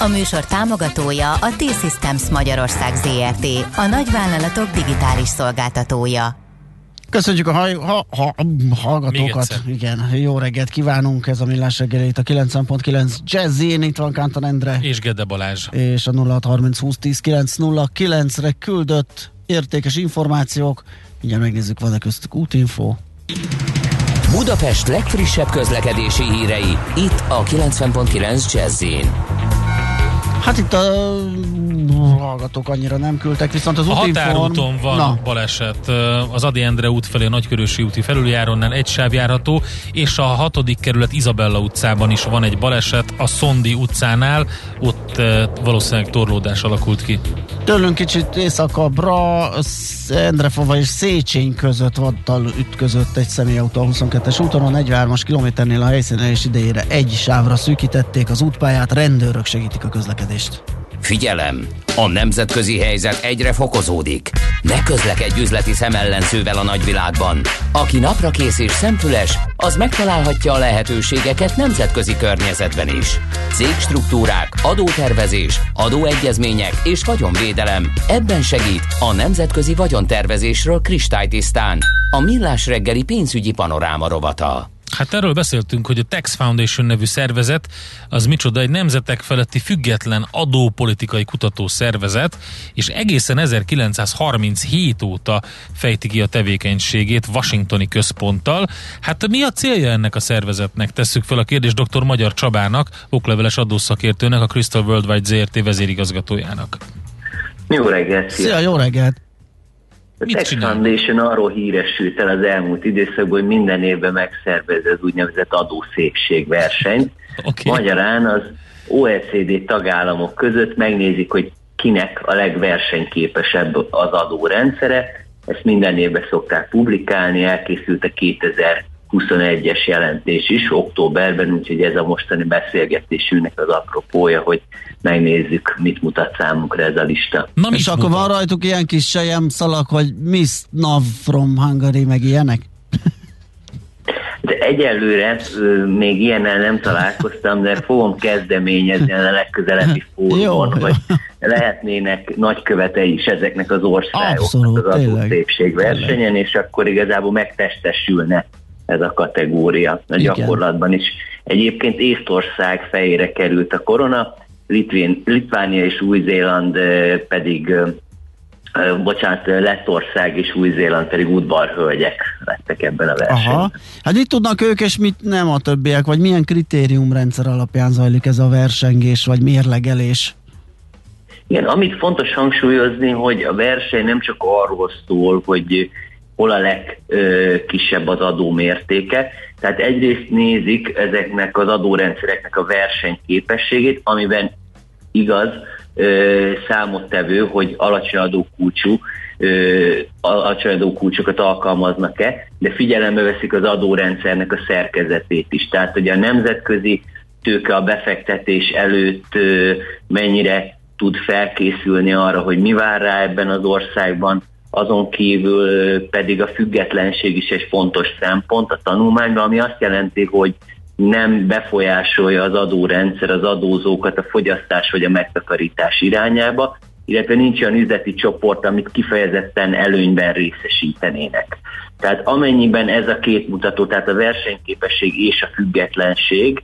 A műsor támogatója a T-Systems Magyarország ZRT, a nagyvállalatok digitális szolgáltatója. Köszönjük a haj, ha, ha, hallgatókat. Igen, jó reggelt kívánunk. Ez a Millás reggel itt a 90.9 Jazzin. Itt van Kántan Endre. És Gede Balázs. És a 0630 20 10 909 re küldött értékes információk. Igen, megnézzük, van-e köztük útinfo. Budapest legfrissebb közlekedési hírei, itt a 90.9 Jazzin. Hát itt a hallgatók annyira nem küldtek, viszont az A határúton van Na. baleset. Az Adi Endre út felé a Nagykörösi úti felüljáronnál egy sáv járható, és a hatodik kerület Izabella utcában is van egy baleset a Szondi utcánál, ott valószínűleg torlódás alakult ki. Tőlünk kicsit északabbra, Endrefova és Széchenyi között vadtal ütközött egy személyautó a 22-es úton, a 43-as kilométernél a helyszínelés idejére egy sávra szűkítették az útpályát, rendőrök segítik a közlekedést. Figyelem! A nemzetközi helyzet egyre fokozódik. Ne közlekedj üzleti szemellenzővel a nagyvilágban. Aki napra kész és szemfüles, az megtalálhatja a lehetőségeket nemzetközi környezetben is. Cégstruktúrák, adótervezés, adóegyezmények és vagyonvédelem. Ebben segít a Nemzetközi Vagyontervezésről kristálytisztán. A Millás reggeli pénzügyi panoráma rovata. Hát erről beszéltünk, hogy a Tax Foundation nevű szervezet az micsoda egy nemzetek feletti független adópolitikai kutató szervezet, és egészen 1937 óta fejti ki a tevékenységét Washingtoni központtal. Hát mi a célja ennek a szervezetnek? Tesszük fel a kérdést dr. Magyar Csabának, okleveles adószakértőnek, a Crystal Worldwide ZRT vezérigazgatójának. Jó reggelt! Szia, jó reggelt! A Mit Tech csinál? Foundation arról híresült el az elmúlt időszakban, hogy minden évben megszervez az úgynevezett adószépségversenyt. Oké. Magyarán az OECD tagállamok között megnézik, hogy kinek a legversenyképesebb az adórendszere. Ezt minden évben szokták publikálni, elkészült a 2021-es jelentés is októberben, úgyhogy ez a mostani beszélgetésünknek az apropója, hogy megnézzük, mit mutat számunkra ez a lista. Na, És akkor mutat? van rajtuk ilyen kis sejem szalag, hogy Miss Nav from Hungary, meg ilyenek? De egyelőre még ilyennel nem találkoztam, de fogom kezdeményezni a legközelebbi fórumon, hogy lehetnének nagykövetei is ezeknek az országoknak Abszolút, az tényleg. adószépségversenyen, és akkor igazából megtestesülne ez a kategória a gyakorlatban is. Egyébként Észtország fejére került a korona, Litvén, Litvánia és Új-Zéland ö, pedig ö, Ö, bocsánat, Lettország és Új-Zéland pedig udvarhölgyek lettek ebben a versenyben. Aha. Hát mit tudnak ők, és mit nem a többiek, vagy milyen kritériumrendszer alapján zajlik ez a versengés, vagy mérlegelés? Igen, amit fontos hangsúlyozni, hogy a verseny nem csak arról szól, hogy hol a legkisebb az adó mértéke, tehát egyrészt nézik ezeknek az adórendszereknek a versenyképességét, amiben igaz, ö, számottevő, hogy alacsony adókulcsú, alacsony adókulcsokat alkalmaznak-e, de figyelembe veszik az adórendszernek a szerkezetét is. Tehát, hogy a nemzetközi tőke a befektetés előtt mennyire tud felkészülni arra, hogy mi vár rá ebben az országban, azon kívül pedig a függetlenség is egy fontos szempont a tanulmányban, ami azt jelenti, hogy nem befolyásolja az adórendszer az adózókat a fogyasztás vagy a megtakarítás irányába, illetve nincs olyan üzleti csoport, amit kifejezetten előnyben részesítenének. Tehát amennyiben ez a két mutató, tehát a versenyképesség és a függetlenség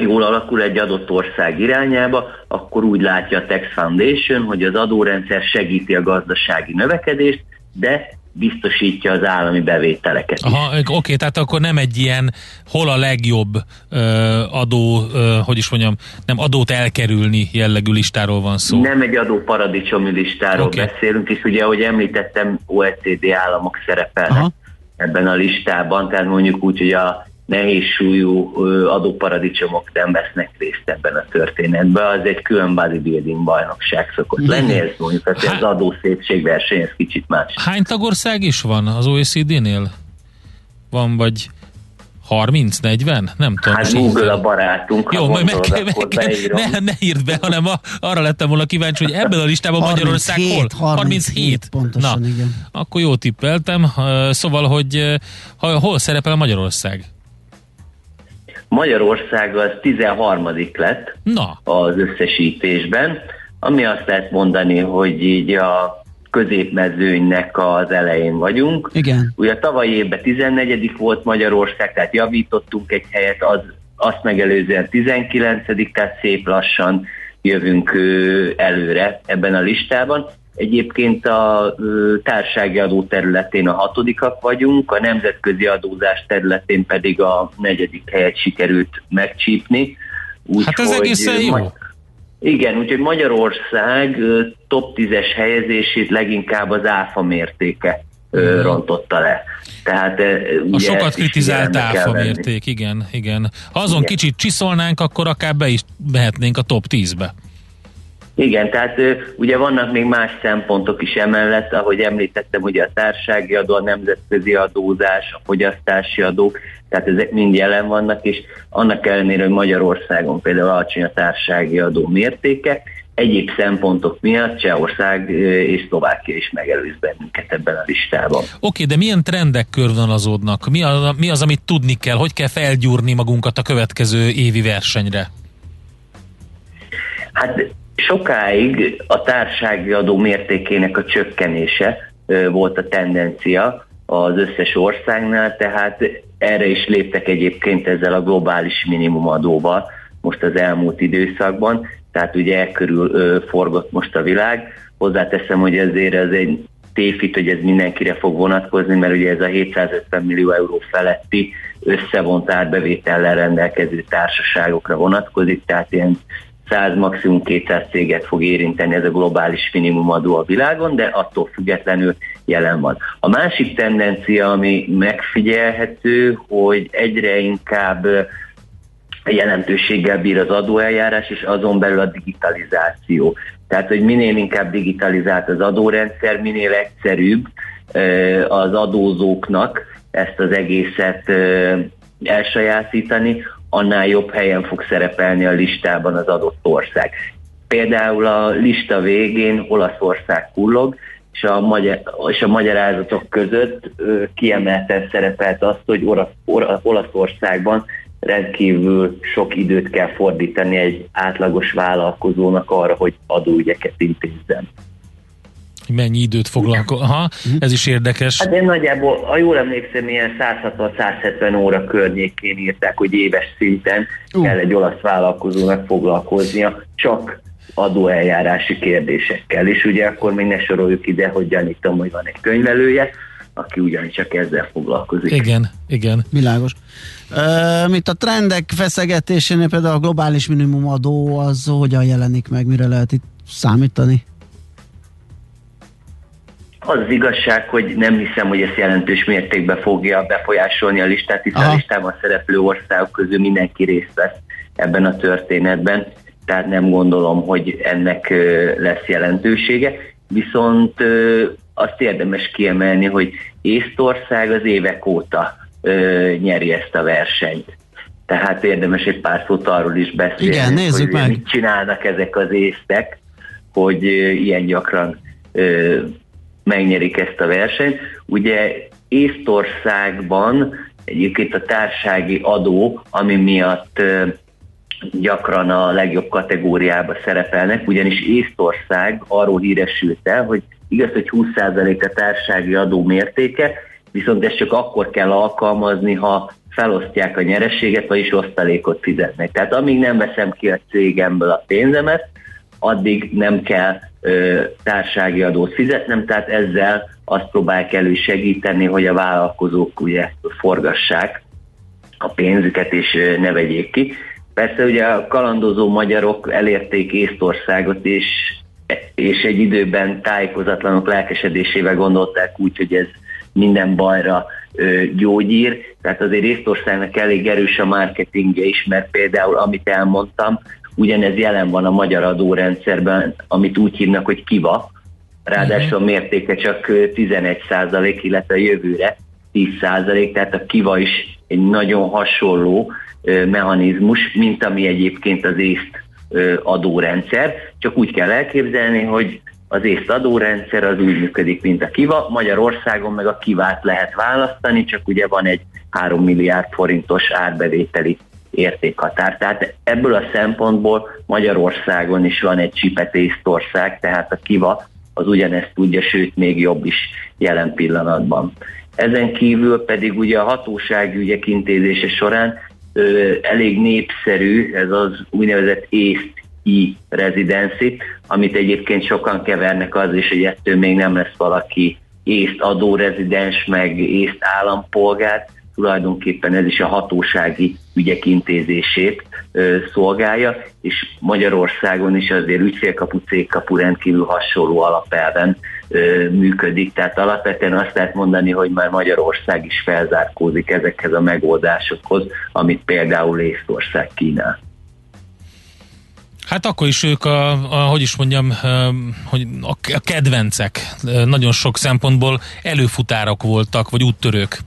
jól alakul egy adott ország irányába, akkor úgy látja a Tax Foundation, hogy az adórendszer segíti a gazdasági növekedést, de biztosítja az állami bevételeket. Aha, oké, tehát akkor nem egy ilyen hol a legjobb ö, adó, ö, hogy is mondjam, nem adót elkerülni jellegű listáról van szó. Nem egy adó paradicsomi listáról okay. beszélünk, és ugye, ahogy említettem, OECD államok szerepelnek Aha. ebben a listában, tehát mondjuk úgy, hogy a nehéz súlyú adóparadicsomok nem vesznek részt ebben a történetben, az egy külön bodybuilding bajnokság szokott lenni, ez mondjuk az, az adó szépségverseny, ez kicsit más. Hány tagország is van az OECD-nél? Van vagy 30-40? Nem tudom. Hát Google a barátunk. Jó, majd meg, meg, ne, ne írd be, hanem a, arra lettem volna kíváncsi, hogy ebben a listában 37, Magyarország hol? 37. 37. Pontosan, Na, igen. Akkor jó tippeltem. Szóval, hogy hol szerepel Magyarország? Magyarország az 13. lett Na. az összesítésben, ami azt lehet mondani, hogy így a középmezőnynek az elején vagyunk. Igen. Ugye a tavalyi évben 14. volt Magyarország, tehát javítottunk egy helyet, az, azt megelőzően 19. tehát szép lassan jövünk előre ebben a listában. Egyébként a társági adó területén a hatodikak vagyunk, a nemzetközi adózás területén pedig a negyedik helyet sikerült megcsípni. Úgy, hát ez egészen jó. Igen, úgyhogy Magyarország top 10-es helyezését leginkább az áfa mértéke hmm. rontotta le. Tehát, a sokat kritizált áfa mérték, igen, igen. Ha azon igen. kicsit csiszolnánk, akkor akár be is behetnénk a top 10-be. Igen, tehát ugye vannak még más szempontok is emellett, ahogy említettem, ugye a társági adó, a nemzetközi adózás, a fogyasztási adók, tehát ezek mind jelen vannak, és annak ellenére, hogy Magyarországon például alacsony a társági adó mértéke, egyéb szempontok miatt Csehország és Szlovákia is megelőz bennünket ebben a listában. Oké, okay, de milyen trendek körvonalazódnak? Mi az, mi az, amit tudni kell? Hogy kell felgyúrni magunkat a következő évi versenyre? Hát sokáig a társági adó mértékének a csökkenése volt a tendencia az összes országnál, tehát erre is léptek egyébként ezzel a globális minimumadóval most az elmúlt időszakban, tehát ugye e körül ö, forgott most a világ. Hozzáteszem, hogy ezért ez egy tévhit, hogy ez mindenkire fog vonatkozni, mert ugye ez a 750 millió euró feletti összevont árbevétellel rendelkező társaságokra vonatkozik, tehát ilyen 100, maximum 200 céget fog érinteni ez a globális minimumadó a világon, de attól függetlenül jelen van. A másik tendencia, ami megfigyelhető, hogy egyre inkább jelentőséggel bír az adóeljárás, és azon belül a digitalizáció. Tehát, hogy minél inkább digitalizált az adórendszer, minél egyszerűbb az adózóknak ezt az egészet elsajátítani, annál jobb helyen fog szerepelni a listában az adott ország. Például a lista végén Olaszország kullog, és a, magyar, és a magyarázatok között kiemelten szerepelt azt, hogy Olasz, Olaszországban rendkívül sok időt kell fordítani egy átlagos vállalkozónak arra, hogy adóügyeket intézzen mennyi időt foglalkozik. Aha, ez is érdekes. Hát én nagyjából, ha jól emlékszem, ilyen 160-170 óra környékén írták, hogy éves szinten uh. kell egy olasz vállalkozónak foglalkoznia csak adóeljárási kérdésekkel. És ugye akkor még ne soroljuk ide, hogy gyanítom, hogy van egy könyvelője, aki ugyancsak ezzel foglalkozik. Igen, igen. Világos. Uh, mint a trendek feszegetésénél például a globális minimumadó az hogyan jelenik meg, mire lehet itt számítani? Az, az igazság, hogy nem hiszem, hogy ez jelentős mértékben fogja befolyásolni a listát, hiszen Aha. a listában szereplő országok közül mindenki részt vesz ebben a történetben, tehát nem gondolom, hogy ennek lesz jelentősége. Viszont azt érdemes kiemelni, hogy Észtország az évek óta nyeri ezt a versenyt. Tehát érdemes egy pár szót arról is beszélni, Igen, nézzük hogy meg. mit csinálnak ezek az észtek, hogy ilyen gyakran megnyerik ezt a versenyt. Ugye Észtországban egyébként a társági adó, ami miatt gyakran a legjobb kategóriába szerepelnek, ugyanis Észtország arról híresült el, hogy igaz, hogy 20% a társági adó mértéke, viszont ezt csak akkor kell alkalmazni, ha felosztják a nyereséget, vagyis osztalékot fizetnek. Tehát amíg nem veszem ki a cégemből a pénzemet, addig nem kell ö, társági adót fizetnem, tehát ezzel azt próbálják elősegíteni, hogy a vállalkozók ugye forgassák a pénzüket és ne vegyék ki. Persze ugye a kalandozó magyarok elérték Észtországot, és, és egy időben tájékozatlanok lelkesedésével gondolták úgy, hogy ez minden bajra gyógyír, tehát azért Észtországnak elég erős a marketingje is, mert például, amit elmondtam, ugyanez jelen van a magyar adórendszerben, amit úgy hívnak, hogy kiva, ráadásul a mértéke csak 11 százalék, illetve a jövőre 10 százalék, tehát a kiva is egy nagyon hasonló mechanizmus, mint ami egyébként az észt adórendszer, csak úgy kell elképzelni, hogy az észt adórendszer az úgy működik, mint a kiva, Magyarországon meg a kivát lehet választani, csak ugye van egy 3 milliárd forintos árbevételi értékhatár. Tehát ebből a szempontból Magyarországon is van egy csipet észtország, tehát a kiva az ugyanezt tudja, sőt még jobb is jelen pillanatban. Ezen kívül pedig ugye a hatósági ügyek intézése során ö, elég népszerű ez az úgynevezett észt i rezidenci, amit egyébként sokan kevernek az is, hogy ettől még nem lesz valaki észt adórezidens, meg észt állampolgár, tulajdonképpen ez is a hatósági ügyek intézését ö, szolgálja, és Magyarországon is azért ügyfélkapu, cégkapu rendkívül hasonló alapelven ö, működik, tehát alapvetően azt lehet mondani, hogy már Magyarország is felzárkózik ezekhez a megoldásokhoz, amit például Észtország kínál. Hát akkor is ők a, a hogy is mondjam, hogy a kedvencek. Nagyon sok szempontból előfutárok voltak, vagy úttörők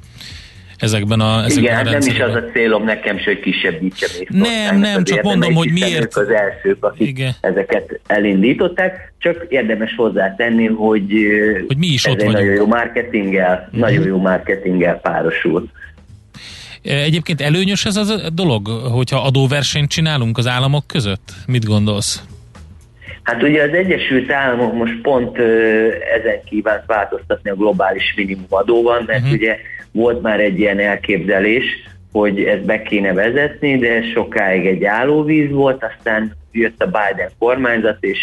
ezekben a ezekben Igen, a hát nem is az a célom nekem, hogy kisebbítsem Nem, nem, csak mondom, hogy miért. az elsők, akik Igen. ezeket elindították, csak érdemes hozzátenni, hogy, hogy mi is ez ott egy vagyunk. nagyon jó marketinggel, uh-huh. nagyon jó marketinggel párosul. Egyébként előnyös ez a dolog, hogyha adóversenyt csinálunk az államok között? Mit gondolsz? Hát ugye az Egyesült Államok most pont ezen kívánt változtatni a globális minimumadóval, mert uh-huh. ugye volt már egy ilyen elképzelés, hogy ezt be kéne vezetni, de sokáig egy állóvíz volt, aztán jött a Biden kormányzat, és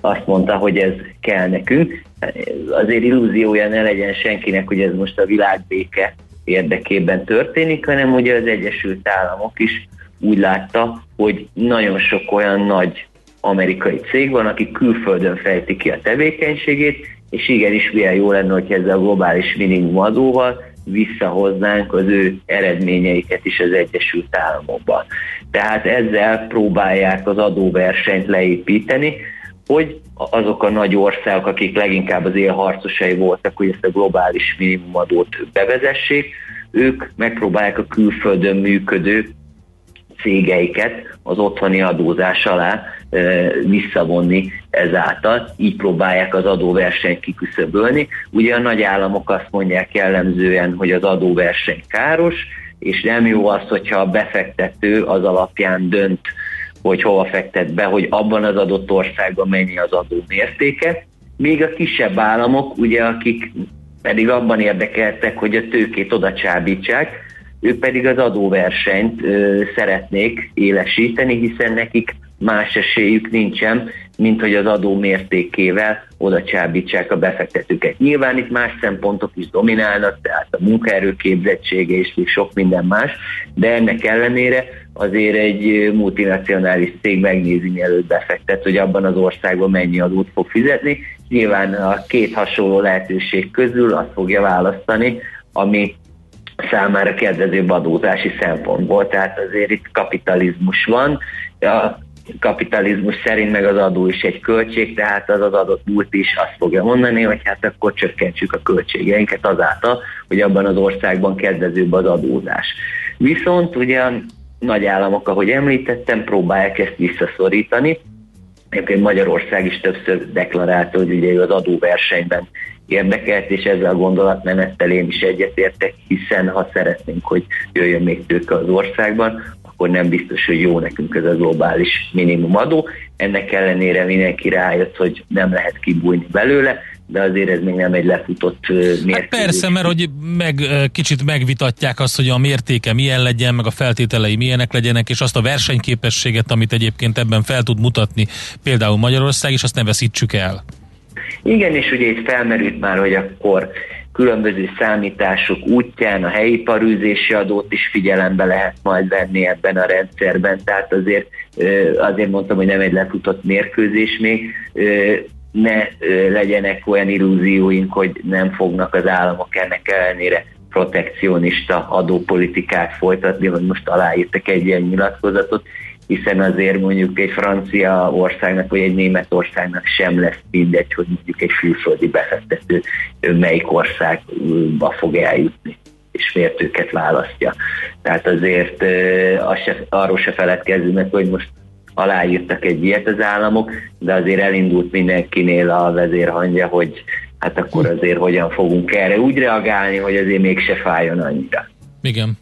azt mondta, hogy ez kell nekünk. Azért illúziója ne legyen senkinek, hogy ez most a világbéke érdekében történik, hanem ugye az Egyesült Államok is úgy látta, hogy nagyon sok olyan nagy amerikai cég van, aki külföldön fejti ki a tevékenységét, és igenis milyen jó lenne, hogy ezzel a globális minimumadóval visszahoznánk az ő eredményeiket is az Egyesült Államokban. Tehát ezzel próbálják az adóversenyt leépíteni, hogy azok a nagy országok, akik leginkább az élharcosai voltak, hogy ezt a globális minimumadót bevezessék, ők megpróbálják a külföldön működő cégeiket az otthoni adózás alá visszavonni ezáltal, így próbálják az adóversenyt kiküszöbölni. Ugye a nagy államok azt mondják jellemzően, hogy az adóverseny káros, és nem jó az, hogyha a befektető az alapján dönt, hogy hova fektet be, hogy abban az adott országban mennyi az adó mértéke. Még a kisebb államok, ugye, akik pedig abban érdekeltek, hogy a tőkét oda csábítsák, ők pedig az adóversenyt ö, szeretnék élesíteni, hiszen nekik más esélyük nincsen, mint hogy az adó mértékével oda csábítsák a befektetőket. Nyilván itt más szempontok is dominálnak, tehát a munkaerőképzettsége és még sok minden más, de ennek ellenére azért egy multinacionális cég megnézi, mielőtt befektet, hogy abban az országban mennyi adót fog fizetni. Nyilván a két hasonló lehetőség közül azt fogja választani, ami számára kedvezőbb adózási szempontból. Tehát azért itt kapitalizmus van, a kapitalizmus szerint meg az adó is egy költség, tehát az az adott múlt is azt fogja mondani, hogy hát akkor csökkentsük a költségeinket azáltal, hogy abban az országban kedvezőbb az adózás. Viszont ugye a nagy államok, ahogy említettem, próbálják ezt visszaszorítani. Egyébként Magyarország is többször deklarálta, hogy ugye az adóversenyben érdekelt, és ezzel a gondolatmenettel én is egyetértek, hiszen ha szeretnénk, hogy jöjjön még tőke az országban, akkor nem biztos, hogy jó nekünk ez a globális minimumadó. Ennek ellenére mindenki rájött, hogy nem lehet kibújni belőle, de azért ez még nem egy lefutott mértékű. Hát persze, mert hogy meg, kicsit megvitatják azt, hogy a mértéke milyen legyen, meg a feltételei milyenek legyenek, és azt a versenyképességet, amit egyébként ebben fel tud mutatni például Magyarország, és azt ne veszítsük el. Igen, és ugye itt felmerült már, hogy akkor különböző számítások útján a helyi parűzési adót is figyelembe lehet majd venni ebben a rendszerben, tehát azért, azért mondtam, hogy nem egy lefutott mérkőzés még, ne legyenek olyan illúzióink, hogy nem fognak az államok ennek ellenére protekcionista adópolitikát folytatni, hogy most aláírtak egy ilyen nyilatkozatot, hiszen azért mondjuk egy francia országnak vagy egy német országnak sem lesz mindegy, hogy mondjuk egy külföldi befektető melyik országba fog eljutni és miért őket választja. Tehát azért az se, arról se feledkezzünk meg, hogy most aláírtak egy ilyet az államok, de azért elindult mindenkinél a vezérhangja, hogy hát akkor azért hogyan fogunk erre úgy reagálni, hogy azért mégse fájjon annyira. Igen.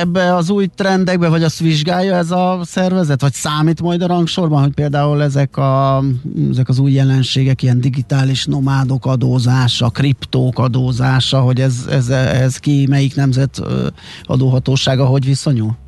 Ebbe az új trendekbe, vagy azt vizsgálja ez a szervezet, vagy számít majd a rangsorban, hogy például ezek, a, ezek az új jelenségek, ilyen digitális nomádok adózása, kriptók adózása, hogy ez, ez, ez ki, melyik nemzet adóhatósága hogy viszonyul?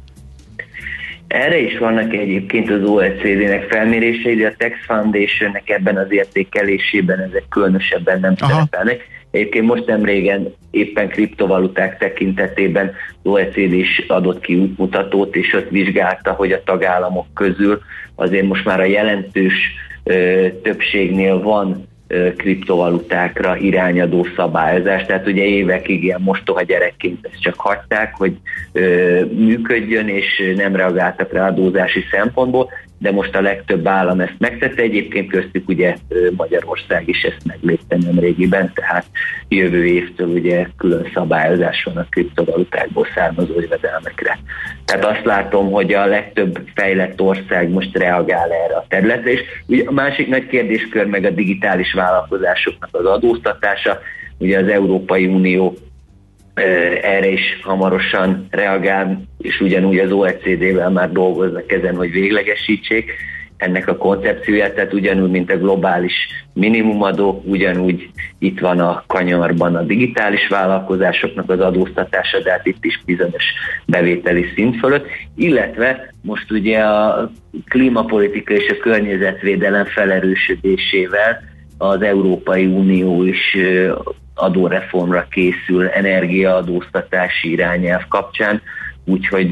Erre is vannak egyébként az OECD-nek felmérései, de a Tax Foundation-nek ebben az értékelésében ezek különösebben nem Aha. szerepelnek. Egyébként most nem régen éppen kriptovaluták tekintetében az OECD is adott ki útmutatót, és ott vizsgálta, hogy a tagállamok közül azért most már a jelentős ö, többségnél van kriptovalutákra irányadó szabályozás. Tehát ugye évekig ilyen mostoha gyerekként ezt csak hagyták, hogy működjön, és nem reagáltak rá adózási szempontból de most a legtöbb állam ezt megtette, egyébként köztük ugye Magyarország is ezt meglépte nem régiben, tehát jövő évtől ugye külön szabályozás van a kriptovalutákból származó jövedelmekre. Tehát azt látom, hogy a legtöbb fejlett ország most reagál erre a területre, és ugye a másik nagy kérdéskör meg a digitális vállalkozásoknak az adóztatása, ugye az Európai Unió erre is hamarosan reagál, és ugyanúgy az OECD-vel már dolgoznak ezen, hogy véglegesítsék ennek a koncepcióját, tehát ugyanúgy, mint a globális minimumadó, ugyanúgy itt van a kanyarban a digitális vállalkozásoknak az adóztatása, de hát itt is bizonyos bevételi szint fölött, illetve most ugye a klímapolitika és a környezetvédelem felerősödésével az Európai Unió is adóreformra készül energiaadóztatási irányelv kapcsán, úgyhogy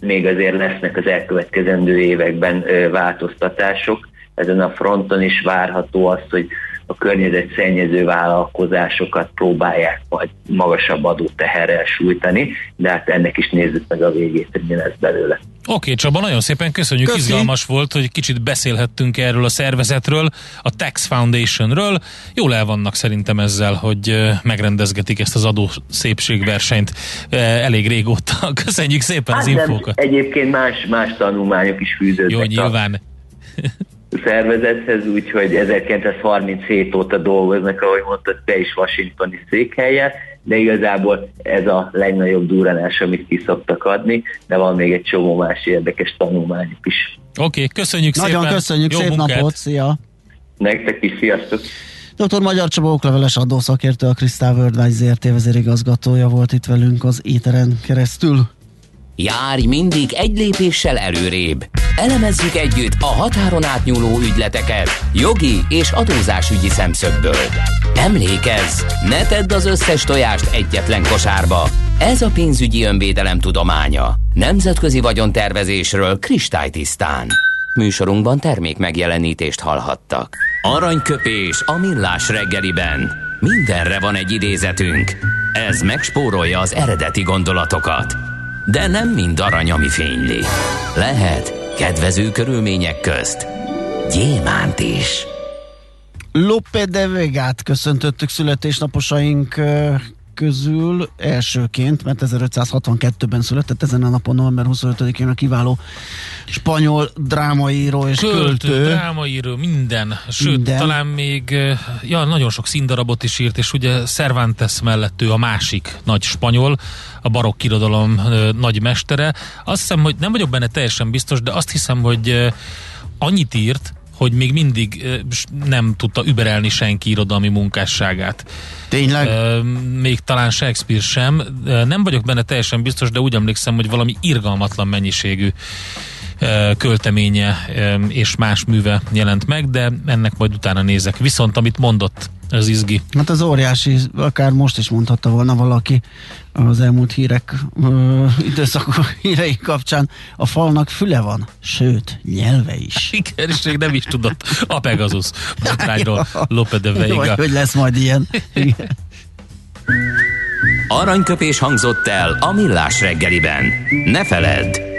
még azért lesznek az elkövetkezendő években változtatások. Ezen a fronton is várható az, hogy a környezetszennyező vállalkozásokat próbálják majd magasabb adóteherrel sújtani, de hát ennek is nézzük meg a végét, hogy mi lesz belőle. Oké, okay, Csaba, nagyon szépen köszönjük, Köszi. izgalmas volt, hogy kicsit beszélhettünk erről a szervezetről, a Tax Foundationről. Jól el vannak szerintem ezzel, hogy megrendezgetik ezt az adó szépségversenyt elég régóta. Köszönjük szépen hát az infókat. Egyébként más, más tanulmányok is fűződnek. Jó, nyilván. Szervezethez, úgyhogy 1937 óta dolgoznak, ahogy mondtad, te is washingtoni székhelye, de igazából ez a legnagyobb duranás, amit ki szoktak adni, de van még egy csomó más érdekes tanulmányuk is. Oké, okay, köszönjük Nagyon szépen! köszönjük, Jó szép munkát. napot, szia! Nektek is, sziasztok! Dr. Magyar Csaba okleveles adószakértő, a Crystal Worldwide ZRT vezérigazgatója volt itt velünk az éteren keresztül. Járj mindig egy lépéssel előrébb. Elemezzük együtt a határon átnyúló ügyleteket jogi és adózásügyi szemszögből. Emlékezz, ne tedd az összes tojást egyetlen kosárba. Ez a pénzügyi önvédelem tudománya. Nemzetközi vagyontervezésről kristálytisztán. Műsorunkban termék megjelenítést hallhattak. Aranyköpés a millás reggeliben. Mindenre van egy idézetünk. Ez megspórolja az eredeti gondolatokat. De nem mind arany, ami fényli. Lehet kedvező körülmények közt gyémánt is. Lope de Vegát köszöntöttük születésnaposaink közül elsőként, mert 1562-ben született ezen a napon, november 25-én a kiváló spanyol drámaíró és költő. költő. drámaíró, minden. Sőt, minden. talán még ja, nagyon sok színdarabot is írt, és ugye Cervantes mellett ő a másik nagy spanyol, a barokk irodalom nagy mestere. Azt hiszem, hogy nem vagyok benne teljesen biztos, de azt hiszem, hogy annyit írt, hogy még mindig nem tudta überelni senki irodalmi munkásságát. Tényleg? Még talán Shakespeare sem. Nem vagyok benne teljesen biztos, de úgy emlékszem, hogy valami irgalmatlan mennyiségű költeménye és más műve jelent meg, de ennek majd utána nézek. Viszont amit mondott, az izgi. Hát az óriási, akár most is mondhatta volna valaki az elmúlt hírek ö, időszak hírei kapcsán, a falnak füle van, sőt, nyelve is. Igen, és még nem is tudott a Pegasus botrányról Lope de Veiga. Vagy hogy lesz majd ilyen. Aranyköpés hangzott el a millás reggeliben. Ne feledd,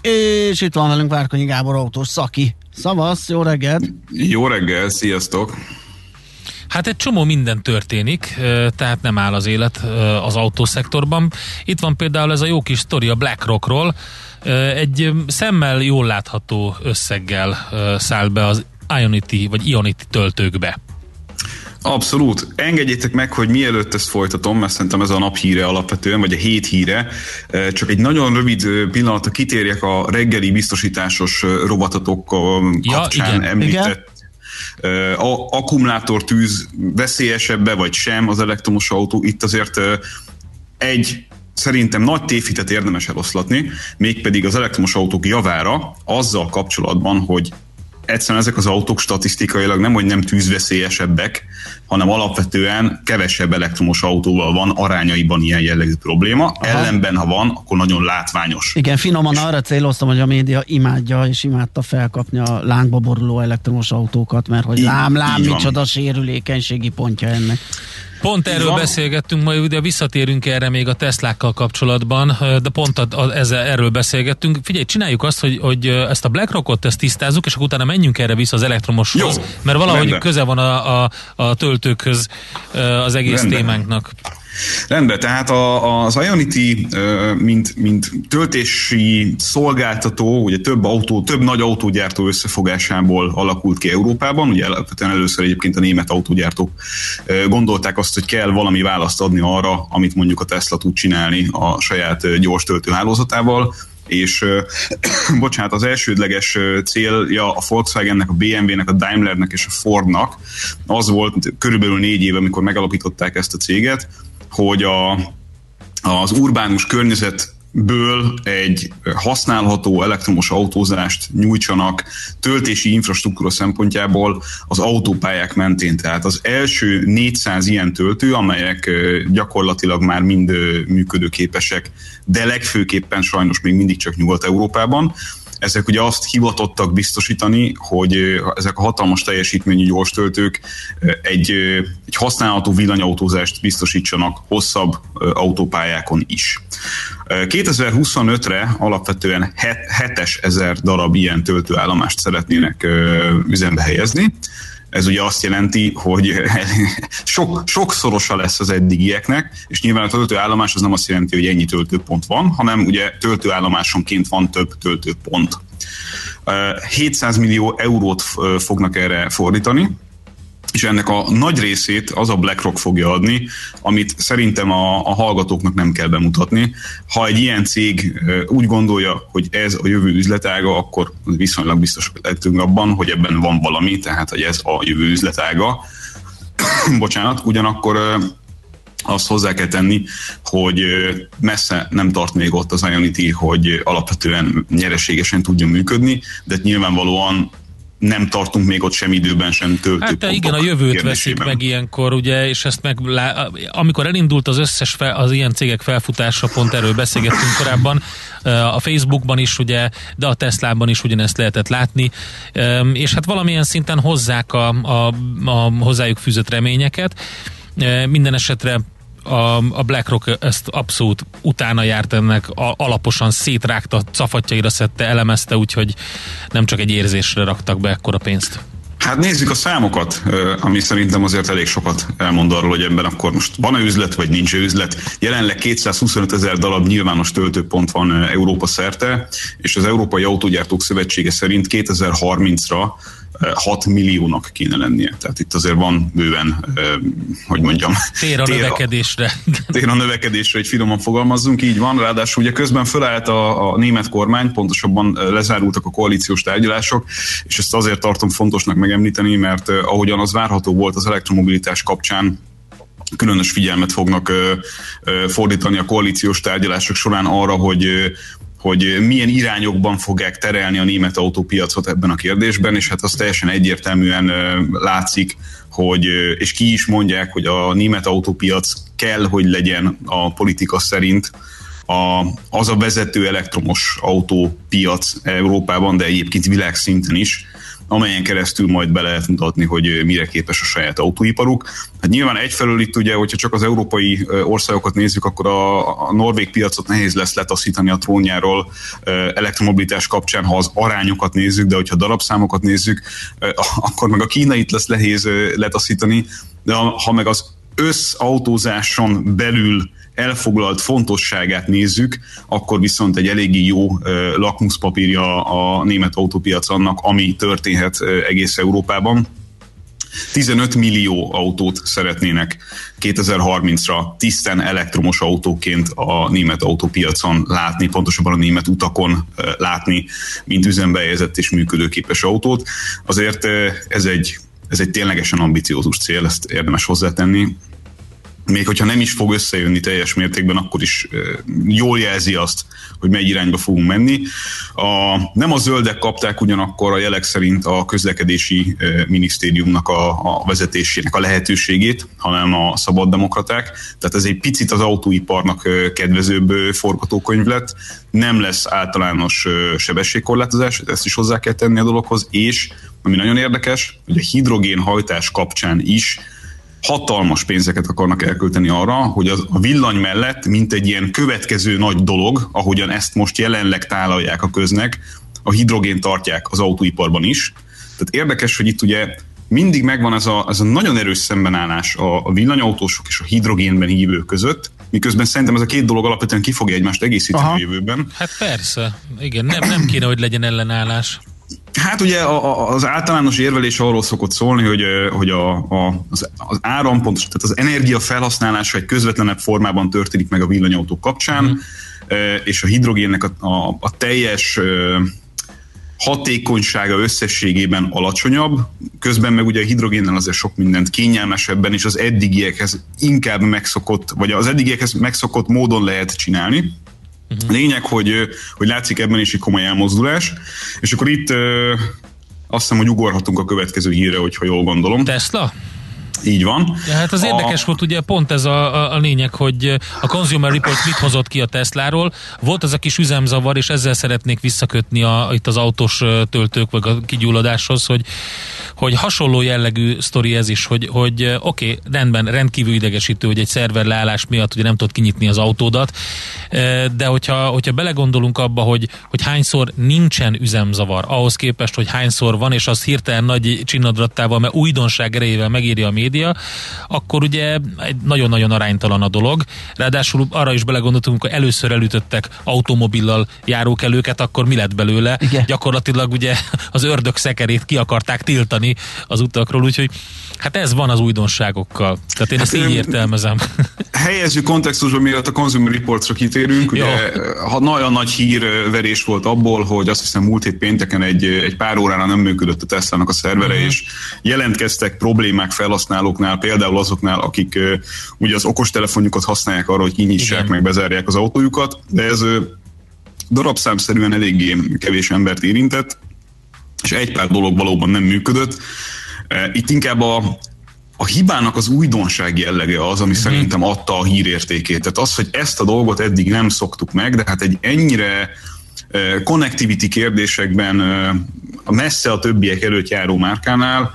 És itt van velünk Várkonyi Gábor autós szaki. Szavasz, jó reggelt! Jó reggel, sziasztok! Hát egy csomó minden történik, tehát nem áll az élet az autószektorban. Itt van például ez a jó kis sztori a BlackRockról. Egy szemmel jól látható összeggel száll be az Ionity vagy Ionity töltőkbe. Abszolút. Engedjétek meg, hogy mielőtt ezt folytatom, mert szerintem ez a nap híre alapvetően, vagy a hét híre, csak egy nagyon rövid pillanatra kitérjek a reggeli biztosításos robatatok kapcsán ja, igen. említett igen a akkumulátortűz veszélyesebbe vagy sem az elektromos autó, itt azért egy szerintem nagy tévhitet érdemes eloszlatni, mégpedig az elektromos autók javára azzal kapcsolatban, hogy egyszerűen ezek az autók statisztikailag nem, hogy nem tűzveszélyesebbek, hanem alapvetően kevesebb elektromos autóval van arányaiban ilyen jellegű probléma. Aha. Ellenben, ha van, akkor nagyon látványos. Igen, finoman és arra céloztam, hogy a média imádja és imádta felkapni a lángba boruló elektromos autókat, mert hogy lám, lám, micsoda sérülékenységi pontja ennek. Pont erről van. beszélgettünk, majd ugye visszatérünk erre még a Teslákkal kapcsolatban, de pont a, a, ezzel, erről beszélgettünk. Figyelj, csináljuk azt, hogy, hogy ezt a BlackRockot ezt tisztázzuk, és akkor utána menjünk erre vissza az elektromoshoz, Jó, mert valahogy rendben. köze van a, a, a töltőkhöz az egész rendben. témánknak. Rendben, tehát a, az Ionity, mint, mint töltési szolgáltató, ugye több autó, több nagy autógyártó összefogásából alakult ki Európában, ugye alapvetően először egyébként a német autógyártók gondolták azt, hogy kell valami választ adni arra, amit mondjuk a Tesla tud csinálni a saját gyors töltőhálózatával, és bocsánat, az elsődleges célja a Volkswagennek, a BMW-nek, a Daimlernek és a Fordnak az volt körülbelül négy éve, amikor megalapították ezt a céget, hogy a, az urbánus környezet ből egy használható elektromos autózást nyújtsanak töltési infrastruktúra szempontjából az autópályák mentén. Tehát az első 400 ilyen töltő, amelyek gyakorlatilag már mind működőképesek, de legfőképpen sajnos még mindig csak Nyugat-Európában, ezek ugye azt hivatottak biztosítani, hogy ezek a hatalmas teljesítményű gyors töltők egy, egy használható villanyautózást biztosítsanak hosszabb autópályákon is. 2025-re alapvetően 7 ezer darab ilyen töltőállomást szeretnének üzembe helyezni. Ez ugye azt jelenti, hogy sok, sokszorosa lesz az eddigieknek, és nyilván a töltőállomás az nem azt jelenti, hogy ennyi töltőpont van, hanem ugye töltőállomásonként van több töltőpont. 700 millió eurót fognak erre fordítani, és ennek a nagy részét az a BlackRock fogja adni, amit szerintem a, a hallgatóknak nem kell bemutatni. Ha egy ilyen cég úgy gondolja, hogy ez a jövő üzletága, akkor viszonylag biztos lehetünk abban, hogy ebben van valami, tehát hogy ez a jövő üzletága. Bocsánat, ugyanakkor azt hozzá kell tenni, hogy messze nem tart még ott az Ionity, hogy alapvetően nyereségesen tudjon működni, de nyilvánvalóan nem tartunk még ott sem időben sem töltőpontok. Hát igen, a jövőt veszik meg ilyenkor, ugye, és ezt meg, amikor elindult az összes fel, az ilyen cégek felfutása, pont erről beszélgettünk korábban, a Facebookban is, ugye, de a Teslában is ugyanezt lehetett látni, és hát valamilyen szinten hozzák a, a, a hozzájuk fűzött reményeket. Minden esetre a, a BlackRock ezt abszolút utána járt ennek, a, alaposan szétrágta, cafatjaira szedte, elemezte, úgyhogy nem csak egy érzésre raktak be ekkora pénzt. Hát nézzük a számokat, ami szerintem azért elég sokat elmond arról, hogy ebben akkor most van-e üzlet, vagy nincs üzlet. Jelenleg 225 ezer darab nyilvános töltőpont van Európa szerte, és az Európai Autógyártók Szövetsége szerint 2030-ra 6 milliónak kéne lennie. Tehát itt azért van bőven, hogy mondjam... Tér a tér növekedésre. A, tér a növekedésre, hogy finoman fogalmazzunk, így van. Ráadásul ugye közben fölállt a, a német kormány, pontosabban lezárultak a koalíciós tárgyalások, és ezt azért tartom fontosnak megemlíteni, mert ahogyan az várható volt az elektromobilitás kapcsán, különös figyelmet fognak fordítani a koalíciós tárgyalások során arra, hogy hogy milyen irányokban fogják terelni a német autópiacot ebben a kérdésben, és hát az teljesen egyértelműen látszik, hogy, és ki is mondják, hogy a német autópiac kell, hogy legyen a politika szerint a, az a vezető elektromos autópiac Európában, de egyébként világszinten is, amelyen keresztül majd be lehet mutatni, hogy mire képes a saját autóiparuk. Hát nyilván egyfelől itt ugye, hogyha csak az európai országokat nézzük, akkor a, a norvég piacot nehéz lesz letaszítani a trónjáról elektromobilitás kapcsán, ha az arányokat nézzük, de hogyha darabszámokat nézzük, akkor meg a kínait lesz nehéz letaszítani, de ha meg az összautózáson belül elfoglalt fontosságát nézzük, akkor viszont egy eléggé jó lakmuszpapírja a német autópiac annak, ami történhet egész Európában. 15 millió autót szeretnének 2030-ra tisztán elektromos autóként a német autópiacon látni, pontosabban a német utakon látni, mint üzembe helyezett és működőképes autót. Azért ez egy, ez egy ténylegesen ambiciózus cél, ezt érdemes hozzátenni még hogyha nem is fog összejönni teljes mértékben, akkor is jól jelzi azt, hogy megy irányba fogunk menni. A, nem a zöldek kapták ugyanakkor a jelek szerint a közlekedési minisztériumnak a, a vezetésének a lehetőségét, hanem a szabaddemokraták. Tehát ez egy picit az autóiparnak kedvezőbb forgatókönyv lett. Nem lesz általános sebességkorlátozás, ezt is hozzá kell tenni a dologhoz, és ami nagyon érdekes, hogy a hidrogénhajtás kapcsán is hatalmas pénzeket akarnak elkölteni arra, hogy a villany mellett, mint egy ilyen következő nagy dolog, ahogyan ezt most jelenleg tálalják a köznek, a hidrogén tartják az autóiparban is. Tehát érdekes, hogy itt ugye mindig megvan ez a, ez a nagyon erős szembenállás a, a villanyautósok és a hidrogénben hívők között, miközben szerintem ez a két dolog alapvetően ki fogja egymást egészíteni Aha. a jövőben. Hát persze, igen, nem, nem kéne, hogy legyen ellenállás. Hát ugye az általános érvelés arról szokott szólni, hogy, hogy a, a, az, az áram, pontos, tehát az energia felhasználása egy közvetlenebb formában történik meg a villanyautók kapcsán, mm. és a hidrogénnek a, a, a teljes hatékonysága összességében alacsonyabb, közben meg ugye a hidrogénnel azért sok mindent kényelmesebben és az eddigiekhez inkább megszokott, vagy az eddigiekhez megszokott módon lehet csinálni. Uh-huh. Lényeg, hogy, hogy látszik ebben is egy komoly elmozdulás, és akkor itt azt hiszem, hogy ugorhatunk a következő hírre, hogyha jól gondolom. Tesla? Így van. Ja, hát az a... érdekes volt ugye pont ez a, a, a lényeg, hogy a Consumer Report mit hozott ki a Tesláról. Volt az a kis üzemzavar, és ezzel szeretnék visszakötni a, itt az autós töltők, vagy a kigyulladáshoz, hogy, hogy hasonló jellegű sztori ez is, hogy, hogy oké, okay, rendben, rendkívül idegesítő, hogy egy szerver leállás miatt ugye nem tudod kinyitni az autódat, de hogyha, hogyha belegondolunk abba, hogy, hogy hányszor nincsen üzemzavar, ahhoz képest, hogy hányszor van, és az hirtelen nagy csinnadrattával, mert újdonság erejével megírja a média, akkor ugye egy nagyon-nagyon aránytalan a dolog. Ráadásul arra is belegondoltunk, hogy először elütöttek automobillal járókelőket, akkor mi lett belőle? Igen. Gyakorlatilag ugye az ördög szekerét ki akarták tiltani az utakról, úgyhogy hát ez van az újdonságokkal. Tehát én hát ezt így értelmezem. Helyező kontextusban, miatt a Consumer Reportsra kitérünk, ugye ha nagyon nagy hírverés volt abból, hogy azt hiszem múlt hét pénteken egy, egy pár órára nem működött a Tesla-nak a szervere, uh-huh. és jelentkeztek problémák felhasználóknál, például azoknál, akik uh, ugye az okostelefonjukat használják arra, hogy kinyissák Igen. meg, bezárják az autójukat, de ez uh, darabszámszerűen eléggé kevés embert érintett, és egy pár dolog valóban nem működött. Itt inkább a, a hibának az újdonság jellege az, ami mm-hmm. szerintem adta a hírértékét. Tehát az, hogy ezt a dolgot eddig nem szoktuk meg, de hát egy ennyire connectivity kérdésekben messze a többiek előtt járó márkánál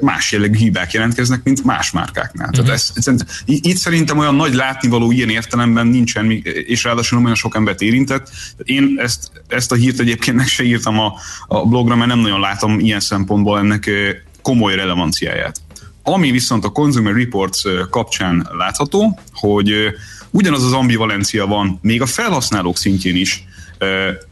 más jellegű hibák jelentkeznek, mint más márkáknál. Uh-huh. Tehát mhm. ez, ez, itt szerintem olyan nagy látnivaló ilyen értelemben nincsen, és ráadásul olyan sok embert érintett. Én ezt, ezt a hírt egyébként meg se írtam a, a blogra, mert nem nagyon látom ilyen szempontból ennek komoly relevanciáját. Ami viszont a Consumer Reports kapcsán látható, hogy ugyanaz az ambivalencia van még a felhasználók szintjén is,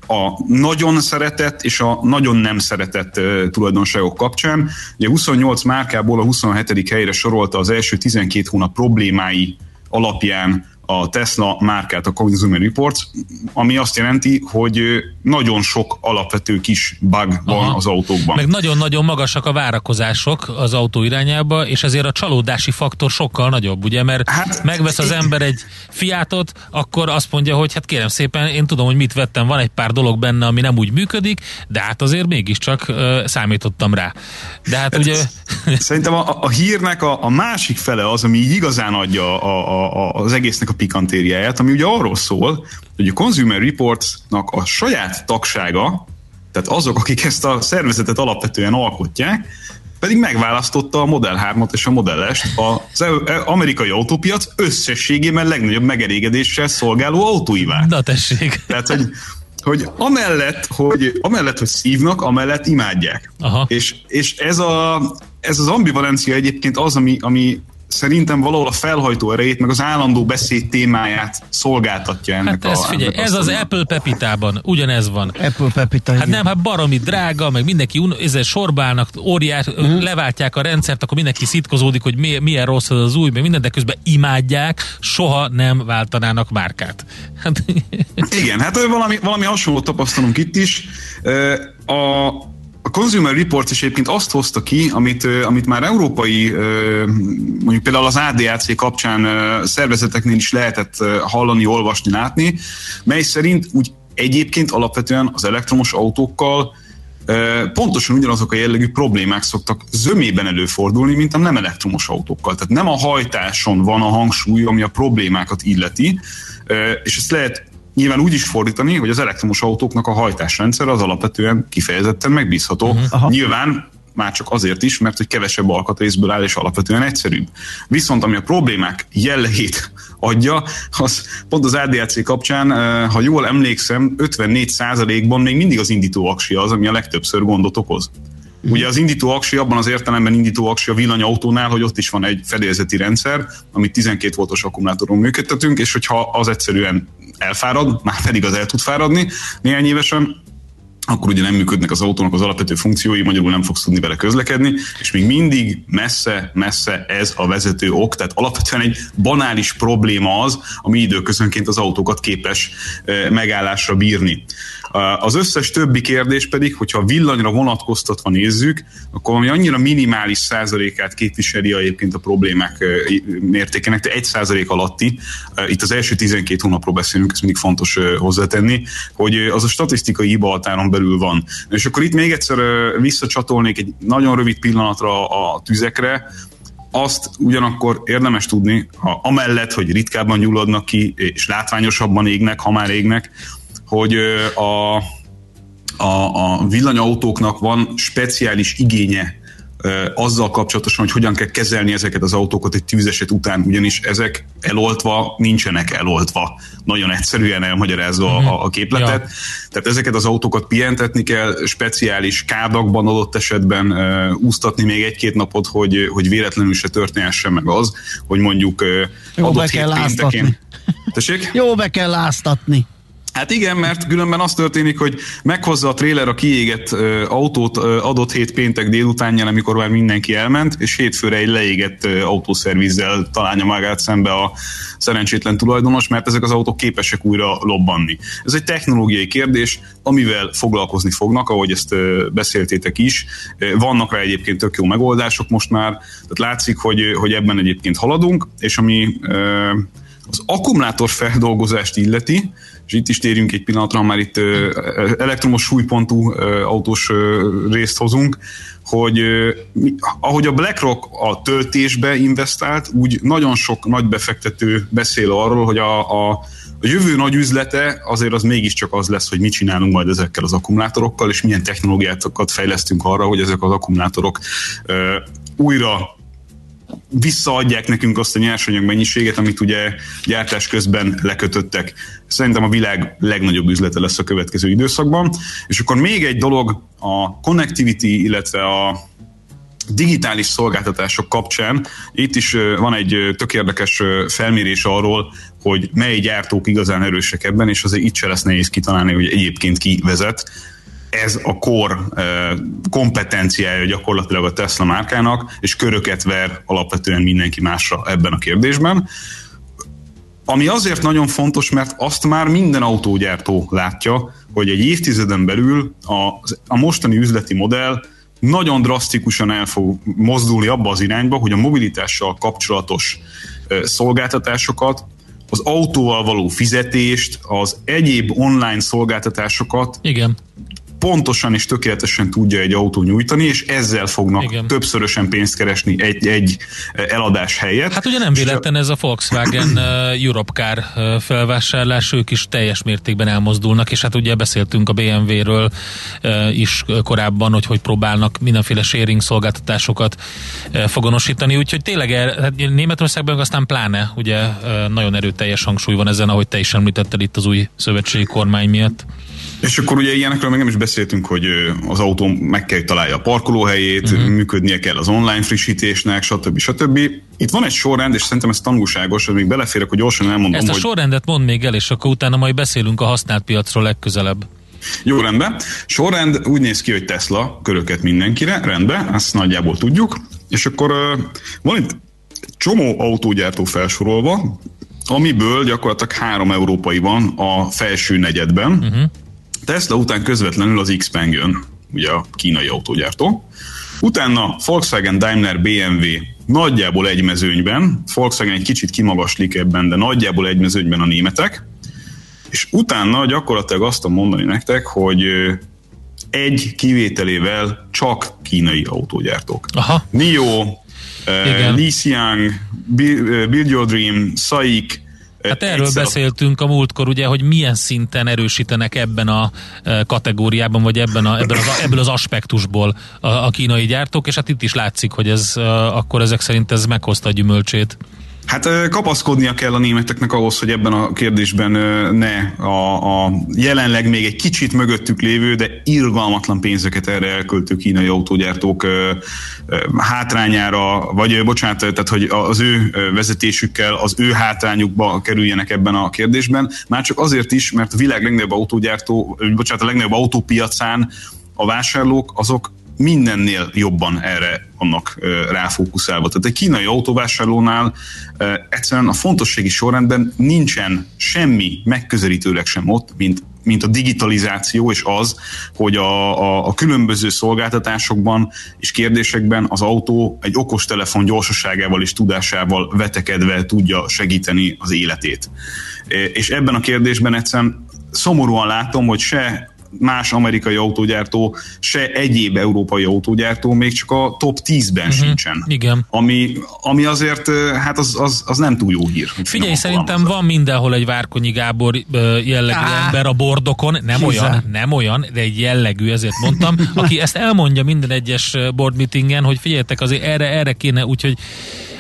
a nagyon szeretett és a nagyon nem szeretett tulajdonságok kapcsán. Ugye 28 márkából a 27. helyre sorolta az első 12 hónap problémái alapján a Tesla márkát a Consumer Reports, ami azt jelenti, hogy nagyon sok alapvető kis bug van Aha. az autókban. Meg nagyon-nagyon magasak a várakozások az autó irányába, és ezért a csalódási faktor sokkal nagyobb, ugye, mert hát, megvesz az ember egy fiátot, akkor azt mondja, hogy hát kérem szépen, én tudom, hogy mit vettem, van egy pár dolog benne, ami nem úgy működik, de hát azért mégiscsak uh, számítottam rá. De hát, ugye... Szerintem a, a hírnek a, a másik fele az, ami igazán adja a, a, a, az egésznek a pikantériáját, ami ugye arról szól, hogy a Consumer Reports-nak a saját tagsága, tehát azok, akik ezt a szervezetet alapvetően alkotják, pedig megválasztotta a Model 3-at és a Model S-t az e- e- amerikai autópiac összességében legnagyobb megelégedéssel szolgáló autóivá. Na tessék. Tehát, hogy hogy amellett, hogy amellett, hogy szívnak, amellett imádják. Aha. És, és ez, a, ez az ambivalencia egyébként az, ami, ami szerintem valahol a felhajtó erejét, meg az állandó beszéd témáját szolgáltatja ennek hát ez, a, figyelj, ez az Apple Pepitában, ugyanez van. Apple Pepita. Hát nem, hát baromi drága, meg mindenki un- ezzel sorbálnak, óriás, uh-huh. leváltják a rendszert, akkor mindenki szitkozódik, hogy mi, milyen rossz az, az új, meg minden, de közben imádják, soha nem váltanának márkát. Hát... Igen, hát valami, valami hasonlót tapasztalunk itt is. A, a Consumer Reports is egyébként azt hozta ki, amit, amit már európai, mondjuk például az ADAC kapcsán szervezeteknél is lehetett hallani, olvasni, látni, mely szerint úgy egyébként alapvetően az elektromos autókkal pontosan ugyanazok a jellegű problémák szoktak zömében előfordulni, mint a nem elektromos autókkal. Tehát nem a hajtáson van a hangsúly, ami a problémákat illeti, és ezt lehet nyilván úgy is fordítani, hogy az elektromos autóknak a hajtásrendszer az alapvetően kifejezetten megbízható. Uh-huh. Nyilván már csak azért is, mert hogy kevesebb alkatrészből áll, és alapvetően egyszerűbb. Viszont ami a problémák jellegét adja, az pont az ADAC kapcsán, eh, ha jól emlékszem, 54%-ban még mindig az indító aksi az, ami a legtöbbször gondot okoz. Ugye az indító aksi abban az értelemben indító aksi a villanyautónál, hogy ott is van egy fedélzeti rendszer, amit 12 voltos akkumulátoron működtetünk, és hogyha az egyszerűen elfárad, már pedig az el tud fáradni néhány évesen, akkor ugye nem működnek az autónak az alapvető funkciói, magyarul nem fogsz tudni vele közlekedni, és még mindig messze-messze ez a vezető ok, tehát alapvetően egy banális probléma az, ami időközönként az autókat képes megállásra bírni. Az összes többi kérdés pedig, hogyha villanyra vonatkoztatva nézzük, akkor ami annyira minimális százalékát képviseli egyébként a problémák mértékének, de egy százalék alatti, itt az első 12 hónapról beszélünk, ez mindig fontos hozzátenni, hogy az a statisztikai hibahatáron belül van. És akkor itt még egyszer visszacsatolnék egy nagyon rövid pillanatra a tüzekre, azt ugyanakkor érdemes tudni, ha amellett, hogy ritkábban nyugodnak ki, és látványosabban égnek, ha már égnek, hogy a, a, a villanyautóknak van speciális igénye azzal kapcsolatosan, hogy hogyan kell kezelni ezeket az autókat egy tűzeset után, ugyanis ezek eloltva nincsenek eloltva. Nagyon egyszerűen elmagyarázva mm-hmm. a, a képletet. Ja. Tehát ezeket az autókat pihentetni kell, speciális kádakban adott esetben uh, úsztatni még egy-két napot, hogy, hogy véletlenül se történhessen meg az, hogy mondjuk uh, Jó, adott be kell pénteken... Tessék? Jó, be kell áztatni. Hát igen, mert különben az történik, hogy meghozza a tréler a kiégett autót ö, adott hét péntek délutánján, amikor már mindenki elment, és hétfőre egy leégett autószervizzel találja magát szembe a szerencsétlen tulajdonos, mert ezek az autók képesek újra lobbanni. Ez egy technológiai kérdés, amivel foglalkozni fognak, ahogy ezt ö, beszéltétek is. Vannak rá egyébként tök jó megoldások most már, tehát látszik, hogy, hogy ebben egyébként haladunk, és ami az akkumulátor feldolgozást illeti, és itt is térjünk egy pillanatra, már itt elektromos súlypontú autós részt hozunk, hogy ahogy a BlackRock a töltésbe investált, úgy nagyon sok nagy befektető beszél arról, hogy a, a a jövő nagy üzlete azért az mégiscsak az lesz, hogy mit csinálunk majd ezekkel az akkumulátorokkal, és milyen technológiákat fejlesztünk arra, hogy ezek az akkumulátorok újra visszaadják nekünk azt a nyersanyag mennyiséget, amit ugye gyártás közben lekötöttek. Szerintem a világ legnagyobb üzlete lesz a következő időszakban. És akkor még egy dolog, a connectivity, illetve a digitális szolgáltatások kapcsán itt is van egy tök érdekes felmérés arról, hogy mely gyártók igazán erősek ebben, és azért itt se lesz nehéz kitalálni, hogy egyébként ki vezet ez a kor kompetenciája gyakorlatilag a Tesla márkának, és köröket ver alapvetően mindenki másra ebben a kérdésben. ami azért nagyon fontos, mert azt már minden autógyártó látja, hogy egy évtizeden belül a, a mostani üzleti modell nagyon drasztikusan el fog mozdulni abba az irányba, hogy a mobilitással kapcsolatos szolgáltatásokat, az autóval való fizetést, az egyéb online szolgáltatásokat Igen pontosan és tökéletesen tudja egy autó nyújtani, és ezzel fognak Igen. többszörösen pénzt keresni egy, egy eladás helyett. Hát ugye nem véletlen ez a Volkswagen Europcar felvásárlás, ők is teljes mértékben elmozdulnak, és hát ugye beszéltünk a BMW-ről is korábban, hogy hogy próbálnak mindenféle sharing szolgáltatásokat fogonosítani, úgyhogy tényleg hát Németországban aztán pláne ugye nagyon erőteljes hangsúly van ezen, ahogy te is említetted itt az új szövetségi kormány miatt. És akkor ugye ilyenekről még nem is beszéltünk, hogy az autó meg kell találja a parkolóhelyét, uh-huh. működnie kell az online frissítésnek, stb. stb. Itt van egy sorrend, és szerintem ez tanulságos, hogy még beleférek, hogy gyorsan elmondom, Ezt a hogy... sorrendet mond még el, és akkor utána majd beszélünk a használt piacról legközelebb. Jó, rendben. Sorrend úgy néz ki, hogy Tesla köröket mindenkire, rendben, ezt nagyjából tudjuk. És akkor van itt csomó autógyártó felsorolva, amiből gyakorlatilag három európai van a felső negyedben. Uh-huh. Tesla után közvetlenül az Xpeng jön, ugye a kínai autógyártó. Utána Volkswagen, Daimler, BMW nagyjából egy mezőnyben, Volkswagen egy kicsit kimagaslik ebben, de nagyjából egy mezőnyben a németek, és utána gyakorlatilag azt tudom mondani nektek, hogy egy kivételével csak kínai autógyártók. Aha. NIO, Igen. Li Xiang, Build Your Dream, SAIC, Hát erről beszéltünk a múltkor, ugye, hogy milyen szinten erősítenek ebben a e, kategóriában, vagy ebben a, ebben az, ebből az aspektusból a, a kínai gyártók, és hát itt is látszik, hogy ez e, akkor ezek szerint ez meghozta a gyümölcsét. Hát kapaszkodnia kell a németeknek ahhoz, hogy ebben a kérdésben ne a, a jelenleg még egy kicsit mögöttük lévő, de irgalmatlan pénzeket erre elköltő kínai autógyártók hátrányára, vagy bocsánat, tehát hogy az ő vezetésükkel, az ő hátrányukba kerüljenek ebben a kérdésben. Már csak azért is, mert a világ legnagyobb autógyártó, bocsánat, a legnagyobb autópiacán a vásárlók azok mindennél jobban erre vannak ráfókuszálva. Tehát egy kínai autóvásárlónál egyszerűen a fontossági sorrendben nincsen semmi megközelítőleg sem ott, mint mint a digitalizáció, és az, hogy a, a, a különböző szolgáltatásokban és kérdésekben az autó egy okostelefon gyorsaságával és tudásával vetekedve tudja segíteni az életét. És ebben a kérdésben egyszerűen szomorúan látom, hogy se más amerikai autógyártó, se egyéb európai autógyártó még csak a top 10-ben uh-huh. sincsen. Igen. Ami, ami azért, hát az, az, az nem túl jó hír. Figyelj, szerintem van mindenhol egy Várkonyi Gábor jellegű Á, ember a bordokon, nem Hizen. olyan, nem olyan, de egy jellegű, ezért mondtam, aki ezt elmondja minden egyes board meetingen, hogy figyeljetek, azért erre, erre kéne, úgyhogy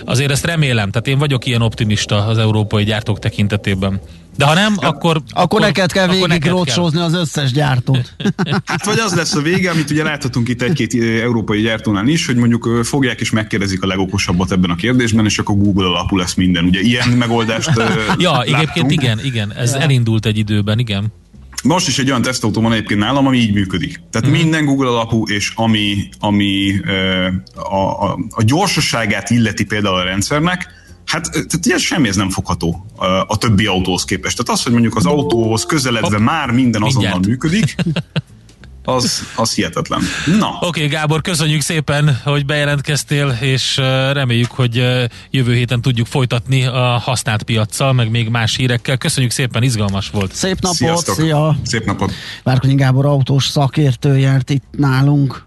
azért ezt remélem, tehát én vagyok ilyen optimista az európai gyártók tekintetében. De ha nem, ja, akkor... Akkor, akkor neked kell végig rócsózni az összes gyártót. hát vagy az lesz a vége, amit ugye láthatunk itt egy-két európai gyártónál is, hogy mondjuk fogják és megkérdezik a legokosabbat ebben a kérdésben, és akkor Google alapú lesz minden. Ugye ilyen megoldást Ja, láttunk. egyébként igen, igen, ez ja. elindult egy időben, igen. Most is egy olyan tesztautó van egyébként nálam, ami így működik. Tehát uh-huh. minden Google alapú, és ami, ami a, a, a gyorsaságát illeti például a rendszernek, Hát tehát ilyen semmi ez nem fogható a, többi autóhoz képest. Tehát az, hogy mondjuk az autóhoz közeledve már minden azonnal Mindjárt. működik, az, az hihetetlen. Na. Oké, okay, Gábor, köszönjük szépen, hogy bejelentkeztél, és reméljük, hogy jövő héten tudjuk folytatni a használt piaccal, meg még más hírekkel. Köszönjük szépen, izgalmas volt. Szép napot, Sziasztok. szia! Szép napot! Várkonyi Gábor autós szakértő járt itt nálunk.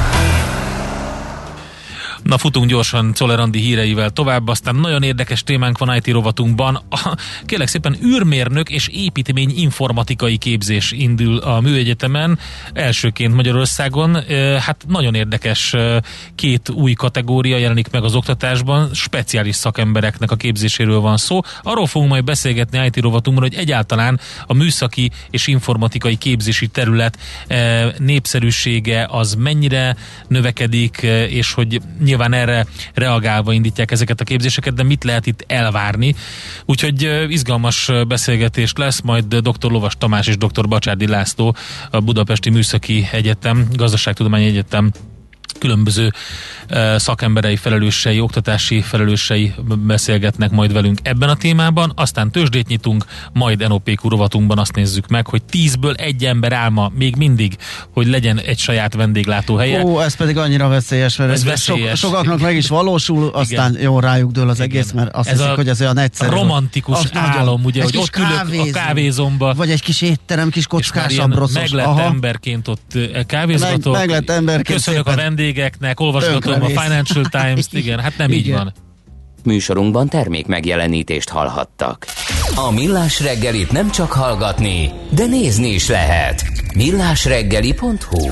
Na futunk gyorsan Czoller híreivel tovább, aztán nagyon érdekes témánk van IT rovatunkban. Kérlek szépen űrmérnök és építmény informatikai képzés indul a műegyetemen, elsőként Magyarországon. Hát nagyon érdekes két új kategória jelenik meg az oktatásban, speciális szakembereknek a képzéséről van szó. Arról fogunk majd beszélgetni IT rovatunkban, hogy egyáltalán a műszaki és informatikai képzési terület népszerűsége az mennyire növekedik, és hogy nyilván erre reagálva indítják ezeket a képzéseket, de mit lehet itt elvárni? Úgyhogy izgalmas beszélgetés lesz, majd dr. Lovas Tamás és dr. Bacsárdi László, a Budapesti Műszaki Egyetem, Gazdaságtudományi Egyetem különböző szakemberei, felelősei, oktatási felelősei beszélgetnek majd velünk ebben a témában, aztán tőzsdét nyitunk, majd NOPQ rovatunkban azt nézzük meg, hogy tízből egy ember álma még mindig, hogy legyen egy saját vendéglátóhelye. Ó, ez pedig annyira veszélyes, mert ez, veszélyes. So, sokaknak meg is valósul, aztán Igen. jó rájuk dől az Igen. egész, mert azt ez hiszik, a hogy ez olyan egyszerű. Romantikus az álom, nagyon, ugye, hogy ott kávézom, ülök a kávézomba. Vagy egy kis étterem, kis kockásabb rosszos. Meglett emberként ott kávézgatok. Meg, meglett emberként Köszönök szépen. a vendégeknek, olvasgatom a Financial Times-t, igen, hát nem igen. így van. Műsorunkban termék megjelenítést hallhattak. A Millás reggelit nem csak hallgatni, de nézni is lehet. millásreggeli.hu